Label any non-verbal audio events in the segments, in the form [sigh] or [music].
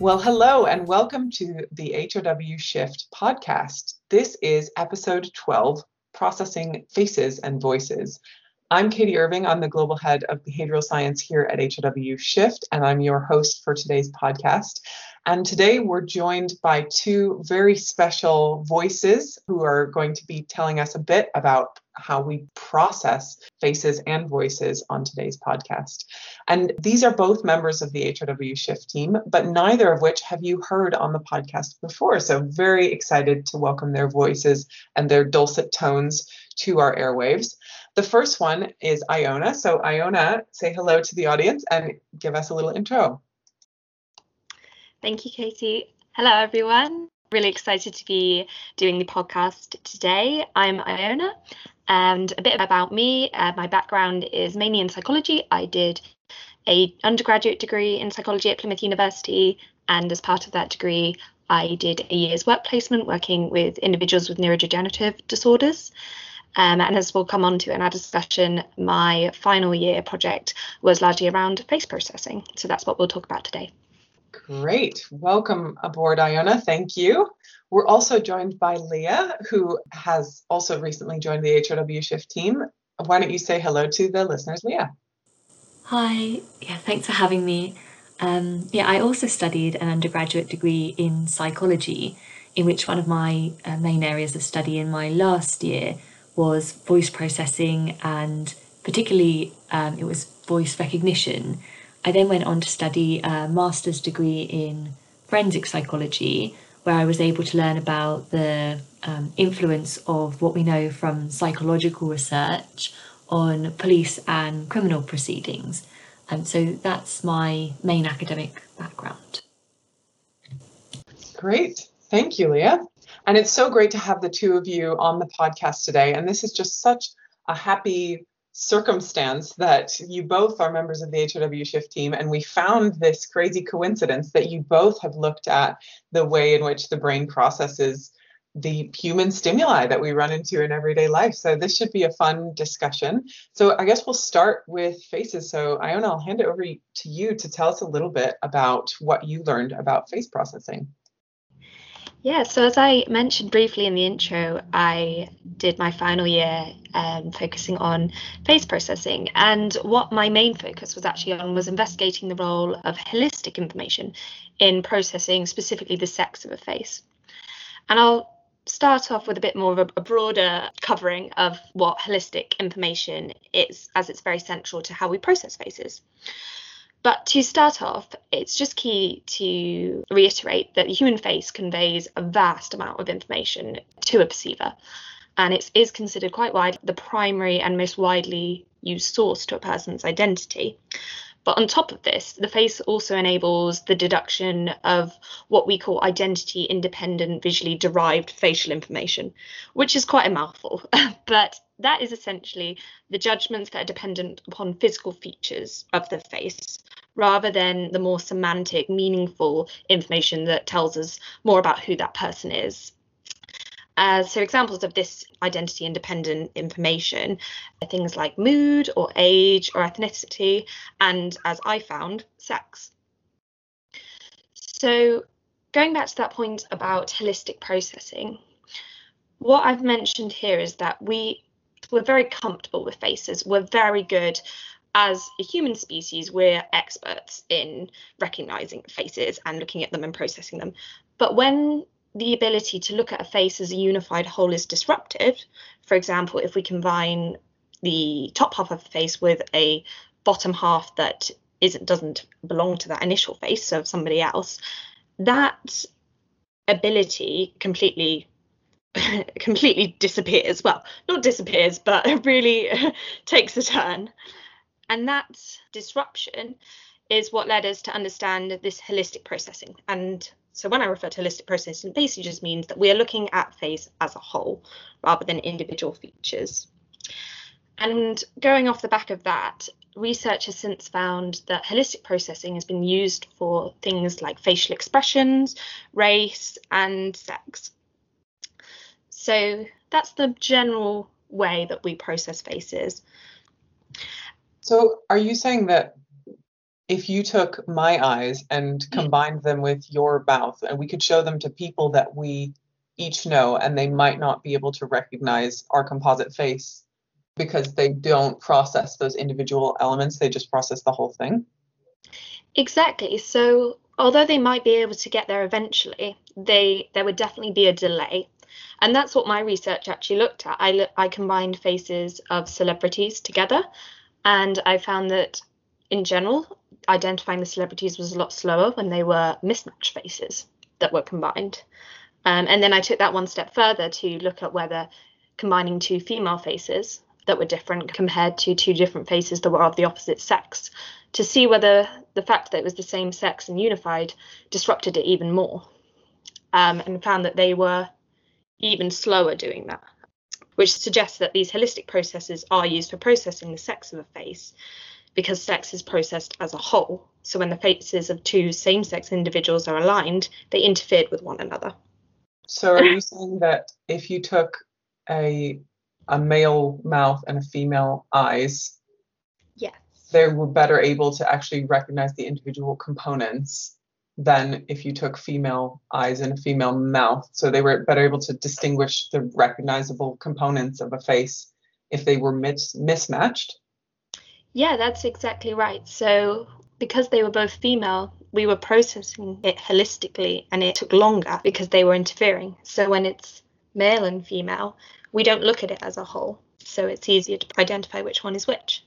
Well, hello and welcome to the HOW Shift podcast. This is episode 12 Processing Faces and Voices. I'm Katie Irving. I'm the global head of behavioral science here at HOW Shift, and I'm your host for today's podcast. And today we're joined by two very special voices who are going to be telling us a bit about how we process faces and voices on today's podcast. And these are both members of the HOW Shift team, but neither of which have you heard on the podcast before. So, very excited to welcome their voices and their dulcet tones to our airwaves. The first one is Iona. So, Iona, say hello to the audience and give us a little intro. Thank you, Katie. Hello, everyone. Really excited to be doing the podcast today. I'm Iona, and a bit about me. Uh, my background is mainly in psychology. I did a undergraduate degree in psychology at Plymouth University, and as part of that degree, I did a year's work placement working with individuals with neurodegenerative disorders. Um, and as we'll come on to in our discussion, my final year project was largely around face processing. So that's what we'll talk about today. Great. Welcome aboard, Iona. Thank you. We're also joined by Leah, who has also recently joined the HOW Shift team. Why don't you say hello to the listeners, Leah? Hi. Yeah, thanks for having me. Um, yeah, I also studied an undergraduate degree in psychology, in which one of my uh, main areas of study in my last year was voice processing and particularly um, it was voice recognition I then went on to study a master's degree in forensic psychology, where I was able to learn about the um, influence of what we know from psychological research on police and criminal proceedings. And so that's my main academic background. Great. Thank you, Leah. And it's so great to have the two of you on the podcast today. And this is just such a happy circumstance that you both are members of the HOW Shift team, and we found this crazy coincidence that you both have looked at the way in which the brain processes the human stimuli that we run into in everyday life. So this should be a fun discussion. So I guess we'll start with faces. So Iona, I'll hand it over to you to tell us a little bit about what you learned about face processing. Yeah, so as I mentioned briefly in the intro, I did my final year um, focusing on face processing. And what my main focus was actually on was investigating the role of holistic information in processing specifically the sex of a face. And I'll start off with a bit more of a, a broader covering of what holistic information is, as it's very central to how we process faces. But to start off, it's just key to reiterate that the human face conveys a vast amount of information to a perceiver, and it is considered quite wide the primary and most widely used source to a person's identity. But on top of this, the face also enables the deduction of what we call identity independent visually derived facial information, which is quite a mouthful. [laughs] but that is essentially the judgments that are dependent upon physical features of the face rather than the more semantic, meaningful information that tells us more about who that person is. Uh, so examples of this identity independent information are things like mood or age or ethnicity, and as I found, sex. So going back to that point about holistic processing, what I've mentioned here is that we we're very comfortable with faces. We're very good as a human species, we're experts in recognizing faces and looking at them and processing them. But when the ability to look at a face as a unified whole is disrupted, for example, if we combine the top half of the face with a bottom half that isn't doesn't belong to that initial face of somebody else, that ability completely [laughs] completely disappears. Well, not disappears, but [laughs] really [laughs] takes a turn. And that disruption is what led us to understand this holistic processing. And so when I refer to holistic processing, it basically just means that we are looking at face as a whole rather than individual features. And going off the back of that, research has since found that holistic processing has been used for things like facial expressions, race, and sex. So that's the general way that we process faces. So, are you saying that if you took my eyes and mm. combined them with your mouth and we could show them to people that we each know and they might not be able to recognize our composite face because they don't process those individual elements they just process the whole thing? Exactly. So although they might be able to get there eventually they there would definitely be a delay and that's what my research actually looked at i, I combined faces of celebrities together and i found that in general identifying the celebrities was a lot slower when they were mismatched faces that were combined. Um, and then I took that one step further to look at whether combining two female faces that were different compared to two different faces that were of the opposite sex to see whether the fact that it was the same sex and unified disrupted it even more. Um, and found that they were even slower doing that, which suggests that these holistic processes are used for processing the sex of a face because sex is processed as a whole. So when the faces of two same sex individuals are aligned, they interfered with one another. So are you saying that if you took a a male mouth and a female eyes, yes, they were better able to actually recognize the individual components than if you took female eyes and a female mouth. So they were better able to distinguish the recognizable components of a face if they were mis- mismatched. Yeah, that's exactly right. So, because they were both female, we were processing it holistically and it took longer because they were interfering. So, when it's male and female, we don't look at it as a whole. So, it's easier to identify which one is which.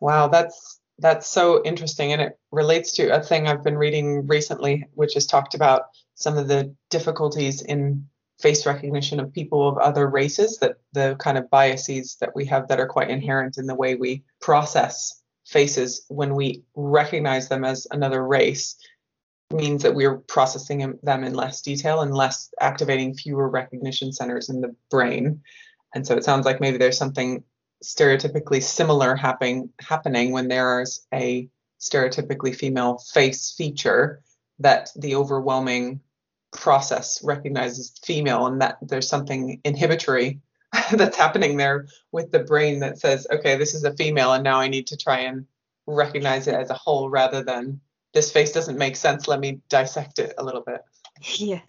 Wow, that's that's so interesting and it relates to a thing I've been reading recently which has talked about some of the difficulties in face recognition of people of other races that the kind of biases that we have that are quite inherent in the way we process faces when we recognize them as another race means that we're processing them in less detail and less activating fewer recognition centers in the brain. And so it sounds like maybe there's something stereotypically similar happening happening when there's a stereotypically female face feature that the overwhelming process recognizes female and that there's something inhibitory [laughs] that's happening there with the brain that says okay this is a female and now i need to try and recognize it as a whole rather than this face doesn't make sense. Let me dissect it a little bit. Yeah.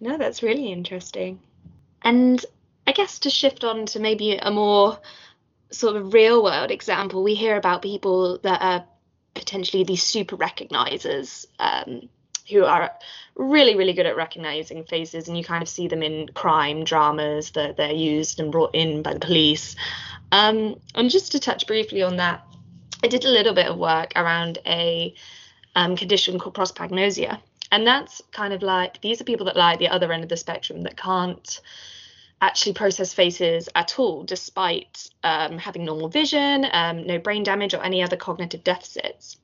No that's really interesting. And i guess to shift on to maybe a more sort of real world example we hear about people that are potentially these super recognizers um, who are really, really good at recognizing faces, and you kind of see them in crime dramas that they're used and brought in by the police. Um, and just to touch briefly on that, I did a little bit of work around a um, condition called prosopagnosia. And that's kind of like these are people that lie at the other end of the spectrum that can't actually process faces at all, despite um, having normal vision, um, no brain damage, or any other cognitive deficits.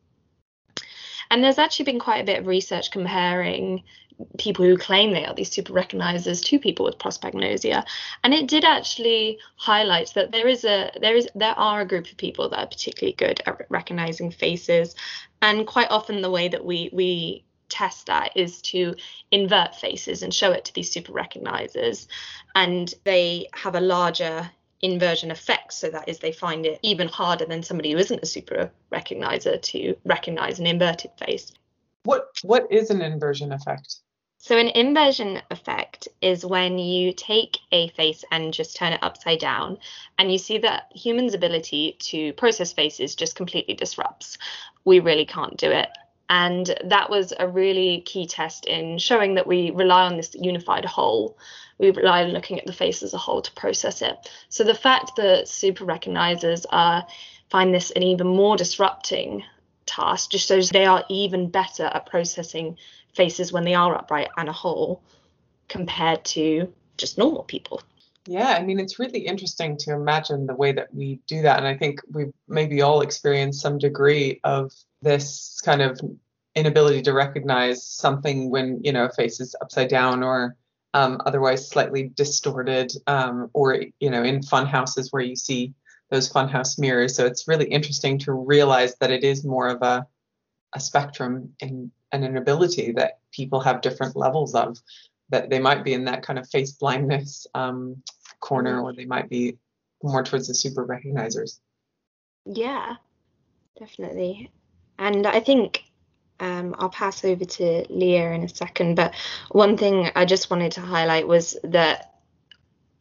And there's actually been quite a bit of research comparing people who claim they are these super recognizers to people with prosopagnosia and it did actually highlight that there is a there is there are a group of people that are particularly good at recognizing faces and quite often the way that we we test that is to invert faces and show it to these super recognizers and they have a larger inversion effect. So that is, they find it even harder than somebody who isn't a super recognizer to recognize an inverted face. What what is an inversion effect? So an inversion effect is when you take a face and just turn it upside down and you see that humans' ability to process faces just completely disrupts. We really can't do it. And that was a really key test in showing that we rely on this unified whole we rely on looking at the face as a whole to process it. So the fact that super recognizers are find this an even more disrupting task just shows they are even better at processing faces when they are upright and a whole compared to just normal people. Yeah, I mean, it's really interesting to imagine the way that we do that. And I think we've maybe all experienced some degree of this kind of inability to recognize something when, you know, a face is upside down or um, otherwise slightly distorted, um, or you know, in fun houses where you see those funhouse mirrors. So it's really interesting to realize that it is more of a, a spectrum and, and an ability that people have different levels of. That they might be in that kind of face blindness um, corner, mm-hmm. or they might be more towards the super recognizers. Yeah, Definitely. And I think um, I'll pass over to Leah in a second, but one thing I just wanted to highlight was that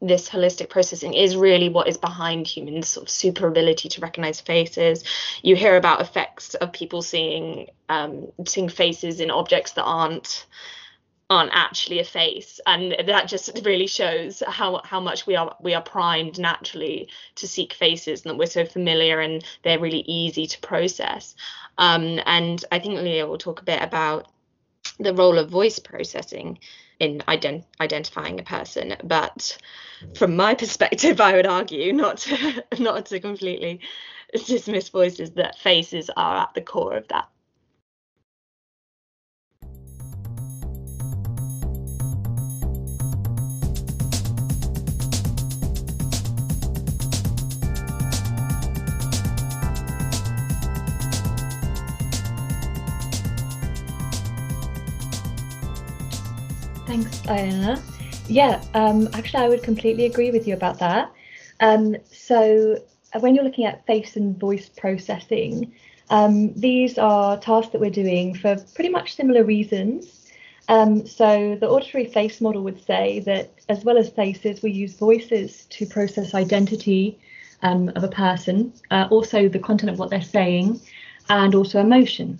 this holistic processing is really what is behind humans sort of super ability to recognize faces you hear about effects of people seeing um, seeing faces in objects that aren't aren't actually a face. And that just really shows how how much we are we are primed naturally to seek faces and that we're so familiar and they're really easy to process. Um, and i think leah will talk a bit about the role of voice processing in ident- identifying a person. But from my [laughs] perspective i would argue not to, [laughs] not to completely dismiss voices that faces are at the core of that Yeah, um, actually, I would completely agree with you about that. Um, so, uh, when you're looking at face and voice processing, um, these are tasks that we're doing for pretty much similar reasons. Um, so, the auditory face model would say that as well as faces, we use voices to process identity um, of a person, uh, also the content of what they're saying, and also emotion.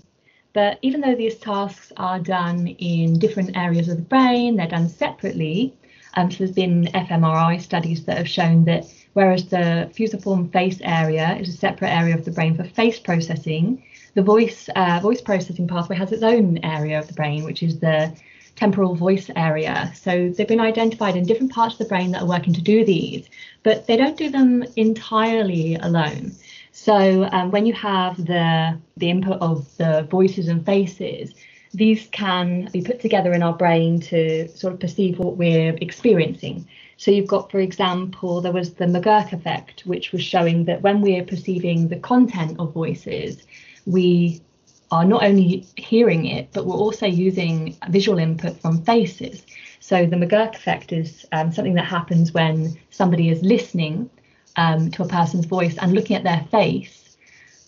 But even though these tasks are done in different areas of the brain, they're done separately. Um, so there's been fMRI studies that have shown that whereas the fusiform face area is a separate area of the brain for face processing, the voice uh, voice processing pathway has its own area of the brain, which is the temporal voice area. So they've been identified in different parts of the brain that are working to do these, but they don't do them entirely alone. So um, when you have the the input of the voices and faces, these can be put together in our brain to sort of perceive what we're experiencing. So you've got, for example, there was the McGurk effect, which was showing that when we're perceiving the content of voices, we are not only hearing it, but we're also using visual input from faces. So the McGurk effect is um, something that happens when somebody is listening um, to a person's voice and looking at their face.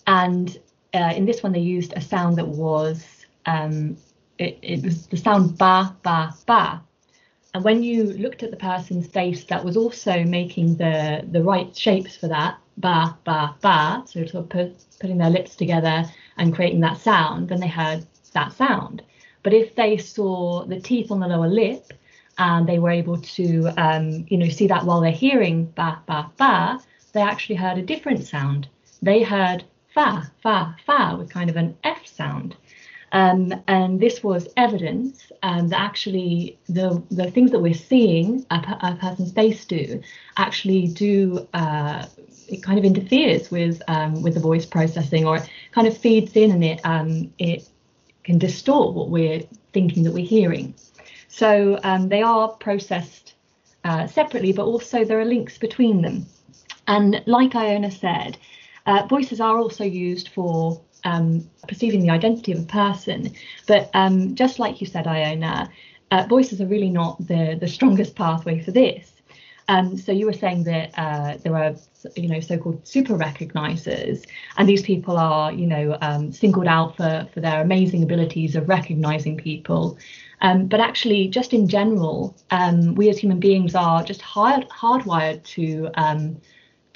And uh, in this one, they used a sound that was um, it, it was the sound ba ba ba. And when you looked at the person's face, that was also making the the right shapes for that ba ba ba. So sort of put, putting their lips together and creating that sound, then they heard that sound. But if they saw the teeth on the lower lip and they were able to, um, you know, see that while they're hearing ba ba ba, they actually heard a different sound. They heard fa fa fa with kind of an F sound. Um, and this was evidence um, that actually the the things that we're seeing a, person's face do actually do uh, it kind of interferes with um, with the voice processing or it kind of feeds in and it um, it can distort what we're thinking that we're hearing. So um, they are processed uh, separately, but also there are links between them. And like Iona said, uh, voices are also used for um, perceiving the identity of a person. But um, just like you said, Iona, uh, voices are really not the, the strongest pathway for this. Um, so you were saying that uh, there are, you know, so-called super recognizers, and these people are, you know, um, singled out for for their amazing abilities of recognizing people. Um, but actually, just in general, um, we as human beings are just hard, hardwired to um,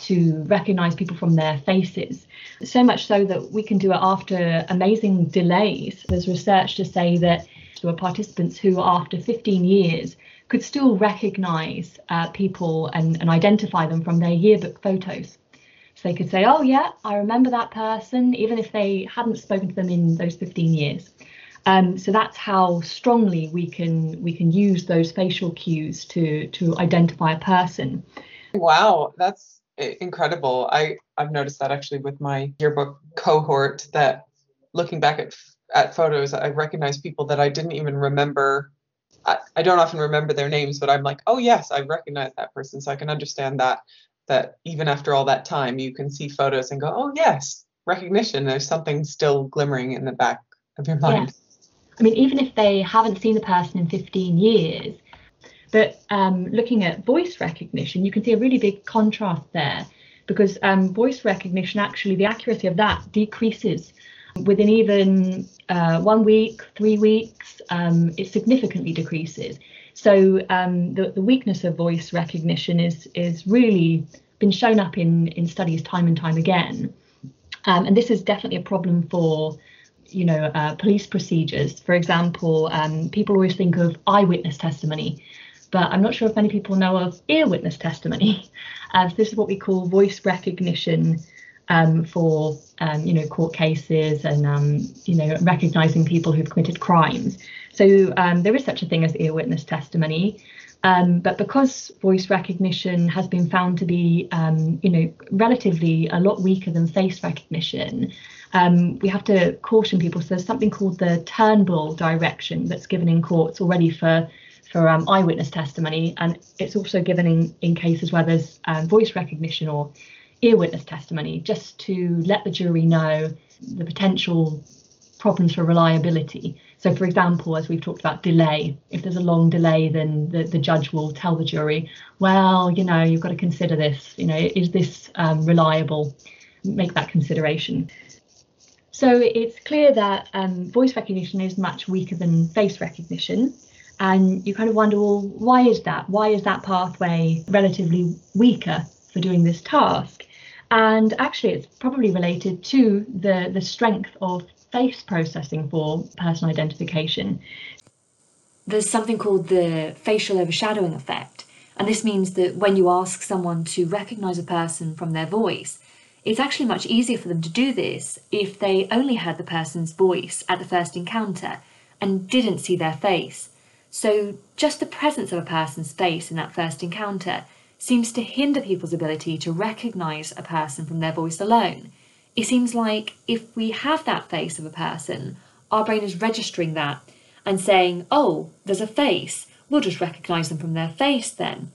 to recognize people from their faces. So much so that we can do it after amazing delays. There's research to say that there were participants who, after 15 years, could still recognize uh, people and, and identify them from their yearbook photos. So they could say, oh, yeah, I remember that person, even if they hadn't spoken to them in those 15 years. Um, so that's how strongly we can we can use those facial cues to to identify a person. Wow, that's incredible. I I've noticed that actually with my yearbook cohort that looking back at at photos, I recognize people that I didn't even remember. I, I don't often remember their names, but I'm like, oh yes, I recognize that person. So I can understand that that even after all that time, you can see photos and go, oh yes, recognition. There's something still glimmering in the back of your mind. Yeah. I mean, even if they haven't seen the person in 15 years, but um, looking at voice recognition, you can see a really big contrast there. because um, voice recognition actually the accuracy of that decreases within even uh, one week, three weeks. Um, it significantly decreases. So um, the, the weakness of voice recognition is is really been shown up in in studies time and time again, um, and this is definitely a problem for you know uh, police procedures. For example, um, people always think of eyewitness testimony, but I'm not sure if many people know of ear witness testimony. [laughs] Uh, so this is what we call voice recognition um, for um, you know court cases and um, you know recognizing people who've committed crimes. So um, there is such a thing as ear witness testimony. Um, but because voice recognition has been found to be, you know, relatively a lot weaker than face recognition, um, we have to caution people. So there's something called the Turnbull direction that's given in courts already for for um, eyewitness testimony, and it's also given in, in cases where there's um, voice recognition or ear witness testimony, just to let the jury know the potential problems for reliability. So, for example, as we've talked about delay, if there's a long delay, then the, the judge will tell the jury, well, you know, you've got to consider this. You know, is this um, reliable? Make that consideration. So it's clear that um, voice recognition is much weaker than face recognition. And you kind of wonder, well, why is that? Why is that pathway relatively weaker for doing this task? And actually, it's probably related to the, the strength of face processing for person identification. There's something called the facial overshadowing effect, and this means that when you ask someone to recognize a person from their voice, it's actually much easier for them to do this if they only heard the person's voice at the first encounter and didn't see their face. So, just the presence of a person's face in that first encounter seems to hinder people's ability to recognize a person from their voice alone it seems like if we have that face of a person, our brain is registering that and saying, oh, there's a face, we'll just recognize them from their face then.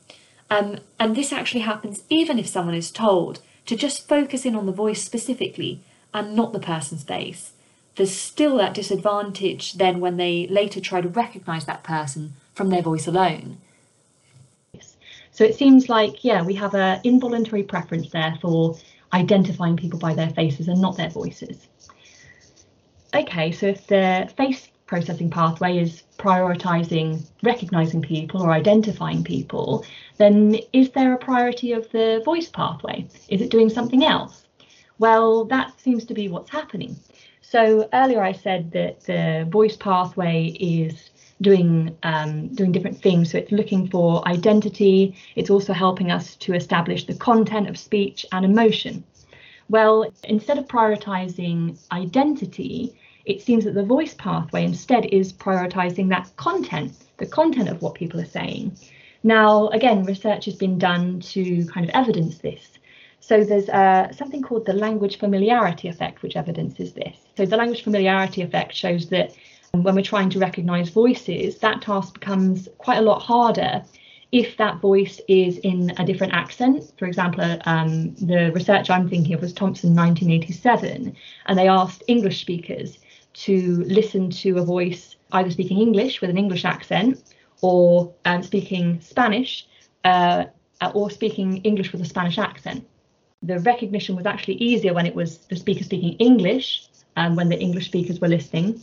Um, and this actually happens even if someone is told to just focus in on the voice specifically and not the person's face. There's still that disadvantage then when they later try to recognize that person from their voice alone. So it seems like, yeah, we have an involuntary preference there for identifying people by their faces and not their voices. Okay, so if the face processing pathway is prioritizing recognizing people or identifying people, then is there a priority of the voice pathway? Is it doing something else? Well, that seems to be what's happening. So earlier I said that the voice pathway is doing um, doing different things. So it's looking for identity. It's also helping us to establish the content of speech and emotion. Well, instead of prioritizing identity, it seems that the voice pathway instead is prioritizing that content, the content of what people are saying. Now, again, research has been done to kind of evidence this. So there's uh, something called the language familiarity effect, which evidences this. So the language familiarity effect shows that when we're trying to recognize voices, that task becomes quite a lot harder if that voice is in a different accent. For example, um, the research I'm thinking of was Thompson 1987, and they asked English speakers to listen to a voice either speaking English with an English accent or um, speaking Spanish uh, or speaking English with a Spanish accent. The recognition was actually easier when it was the speaker speaking English and um, when the English speakers were listening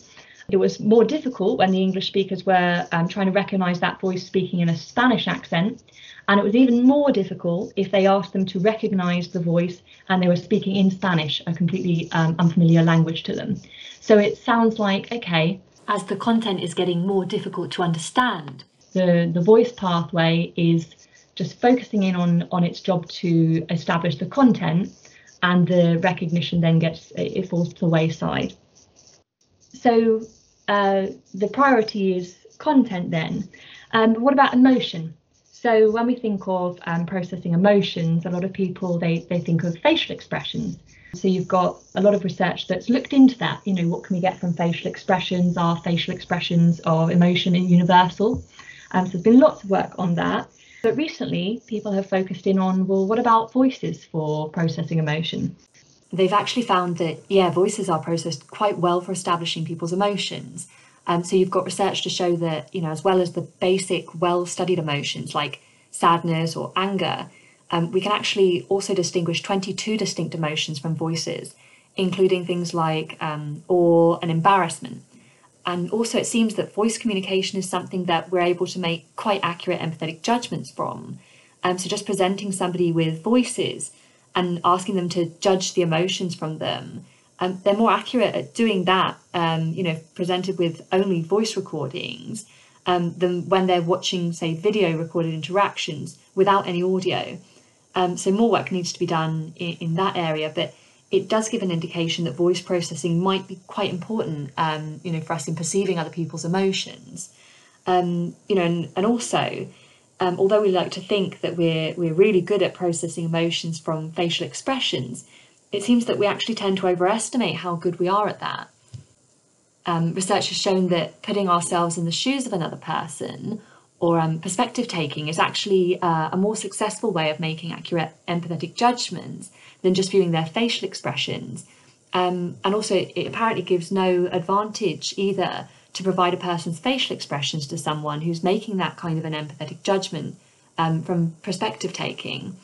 it was more difficult when the English speakers were um, trying to recognise that voice speaking in a Spanish accent. And it was even more difficult if they asked them to recognise the voice and they were speaking in Spanish, a completely um, unfamiliar language to them. So it sounds like, okay. As the content is getting more difficult to understand, the, the voice pathway is just focusing in on, on its job to establish the content and the recognition then gets it falls to the wayside. So uh, the priority is content then. Um, what about emotion? So when we think of um, processing emotions, a lot of people they they think of facial expressions. So you've got a lot of research that's looked into that. You know, what can we get from facial expressions? Are facial expressions of emotion universal? Um, so there's been lots of work on that. But recently, people have focused in on well, what about voices for processing emotion? they've actually found that, yeah, voices are processed quite well for establishing people's emotions. Um, so you've got research to show that, you know, as well as the basic, well studied emotions like sadness or anger, um, we can actually also distinguish 22 distinct emotions from voices, including things like um, awe and embarrassment. And also, it seems that voice communication is something that we're able to make quite accurate empathetic judgments from. Um, so, just presenting somebody with voices and asking them to judge the emotions from them, um, they're more accurate at doing that, um, you know, presented with only voice recordings um, than when they're watching, say, video recorded interactions without any audio. Um, so, more work needs to be done in, in that area. But it does give an indication that voice processing might be quite important, um, you know, for us in perceiving other people's emotions. Um, you know, and, and also, although we like to think that we're we're really good at processing emotions from facial expressions, it seems that we actually tend to overestimate how good we are at that. Um, research has shown that putting ourselves in the shoes of another person or um, perspective taking is actually uh, a more successful way of making accurate empathetic judgments than just viewing their facial expressions. Um, and also, it apparently gives no advantage either to provide a person's facial expressions to someone who's making that kind of an empathetic judgment um, from perspective taking.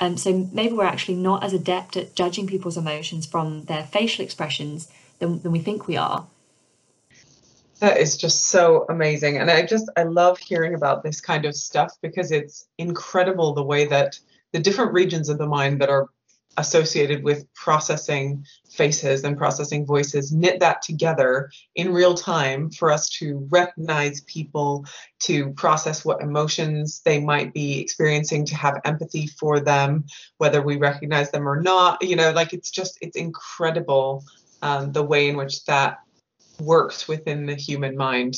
Um, so maybe we're actually not as adept at judging people's emotions from their facial expressions than, than we think we are. That is just so amazing. And I just, I love hearing about this kind of stuff because it's incredible the way that the different regions of the mind that are associated with processing faces and processing voices knit that together in real time for us to recognize people to process what emotions they might be experiencing to have empathy for them whether we recognize them or not. You know like it's just it's incredible um, the way in which that works within the human mind.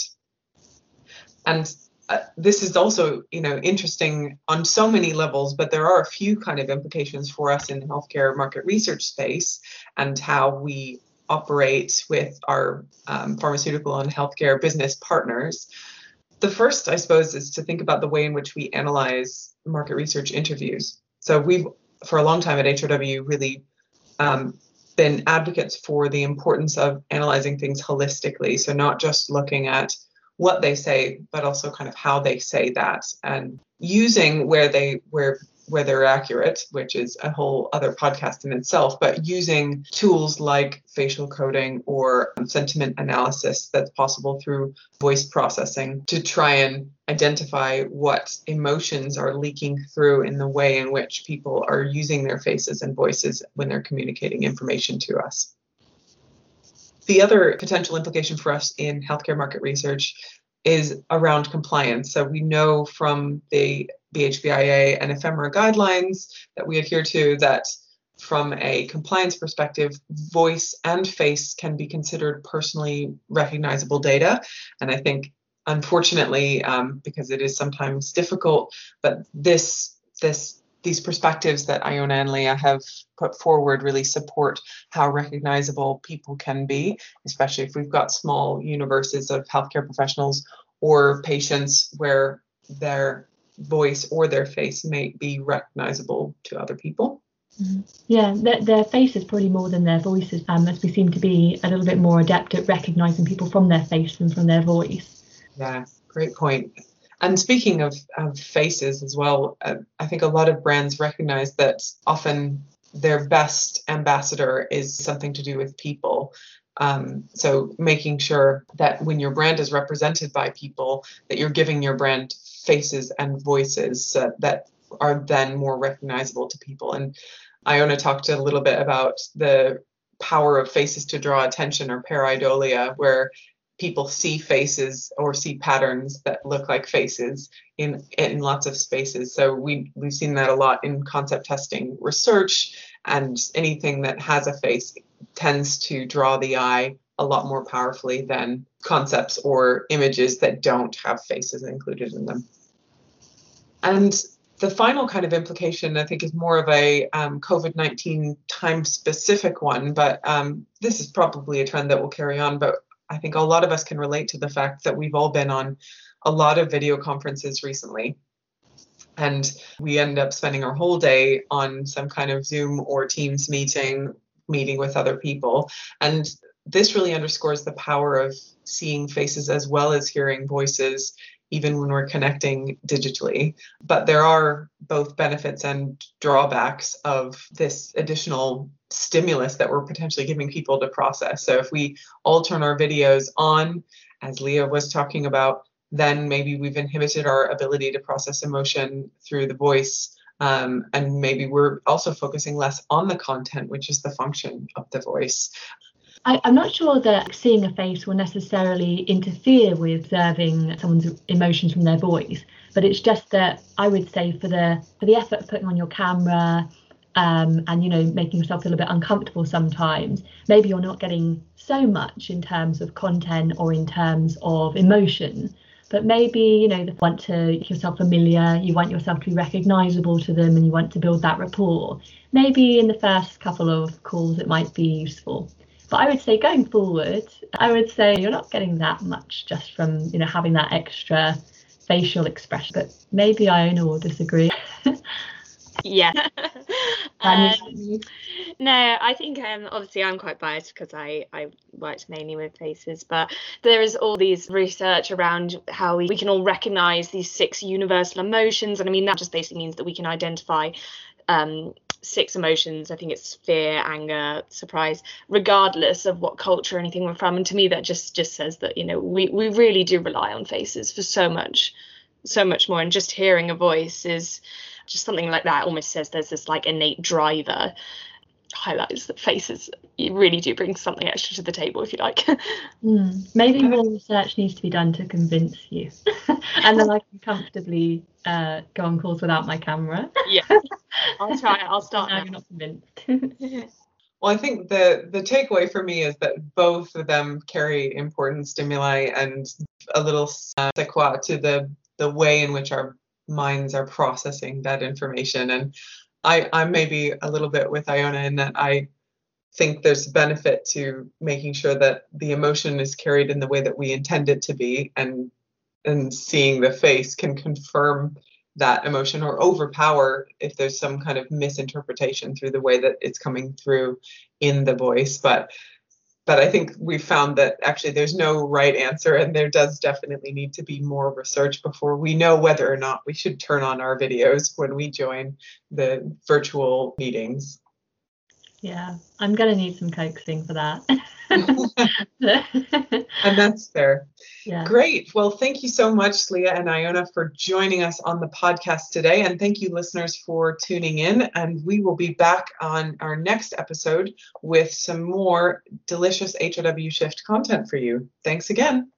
And uh, this is also you know interesting on so many levels but there are a few kind of implications for us in the healthcare market research space and how we operate with our um, pharmaceutical and healthcare business partners. The first i suppose is to think about the way in which we analyze market research interviews. So we've for a long time at hrw really um, been advocates for the importance of analyzing things holistically. So not just looking at what they say, but also kind of how they say that and using where they where where they're accurate, which is a whole other podcast in itself, but using tools like facial coding or sentiment analysis that's possible through voice processing to try and identify what emotions are leaking through in the way in which people are using their faces and voices when they're communicating information to us. The other potential implication for us in healthcare market research is around compliance. So we know from the BHBIA and EphMRA guidelines that we adhere to that from a compliance perspective, voice and face can be considered personally recognizable data. And I think, unfortunately, um, because it is sometimes difficult, but this this these perspectives that Iona and Leah have put forward really support how recognizable people can be, especially if we've got small universes of healthcare professionals or patients where their voice or their face may be recognizable to other people. Mm-hmm. Yeah, their, their face is probably more than their voices, um, as we seem to be a little bit more adept at recognizing people from their face than from their voice. Yeah, great point. And speaking of, of faces as well, uh, I think a lot of brands recognize that often their best ambassador is something to do with people. Um, so making sure that when your brand is represented by people, that you're giving your brand faces and voices uh, that are then more recognizable to people. And Iona talked a little bit about the power of faces to draw attention or pareidolia, where people see faces or see patterns that look like faces in in lots of spaces. So we we've seen that a lot in concept testing research, and anything that has a face tends to draw the eye a lot more powerfully than concepts or images that don't have faces included in them. And the final kind of implication, I think, is more of a um, COVID 19 time specific one, but um, this is probably a trend that will carry on. But I think a lot of us can relate to the fact that we've all been on a lot of video conferences recently. And we end up spending our whole day on some kind of Zoom or Teams meeting, meeting with other people. And this really underscores the power of seeing faces as well as hearing voices even when we're connecting digitally. But there are both benefits and drawbacks of this additional stimulus that we're potentially giving people to process. So if we all turn our videos on, as Leah was talking about, then maybe we've inhibited our ability to process emotion through the voice. Um, and maybe we're also focusing less on the content, which is the function of the voice. I, am not sure that seeing a face will necessarily interfere with observing someone's emotions from their voice, but it's just that I would say for the for the effort of putting on your camera um, and you know making yourself feel a bit uncomfortable sometimes, maybe you're not getting so much in terms of content or in terms of emotion. But maybe you know you want to make yourself familiar, you want yourself to be recognisable to them, and you want to build that rapport. Maybe in the first couple of calls it might be useful. But I would say going forward, I would say you're not getting that much just from, you know, having that extra facial expression. But maybe i Iona will disagree. [laughs] yeah. [laughs] um, no, I think um, obviously I'm quite biased because I, I worked mainly with faces, but there is all these research around how we, we can all recognize these six universal emotions. And I mean, that just basically means that we can identify um, six emotions. I think it's fear, anger, surprise, regardless of what culture or anything we're from. And to me, that just just says that you know we we really do rely on faces for so much, so much more. And just hearing a voice is just something like that. Almost says there's this like innate driver. Highlights that faces you really do bring something extra to the table if you like. [laughs] Mm, maybe more research needs to be done to convince you. [laughs] And then i can comfortably uh, go on calls without my camera. Yeah. [laughs] I'll try i'll start now you're not convinced. Well i think the the takeaway for me is that both of them carry important stimuli and a little uh, to the the way in which our minds are processing that information. And I, I'm maybe a little bit with Iona in that I think there's benefit to making sure that the emotion is carried in the way that we intend it to be and and seeing the face can confirm that emotion or overpower if there's some kind of misinterpretation through the way that it's coming through in the voice. But but I think we found that actually there's no right answer, and there does definitely need to be more research before we know whether or not we should turn on our videos when we join the virtual meetings. Yeah, I'm gonna need some coaxing for that. [laughs] and that's fair. Yeah. Great. Well, thank you so much, Leah and Iona, for joining us on the podcast today. And thank you, listeners, for tuning in. And we will be back on our next episode with some more delicious HOW Shift content for you. Thanks again.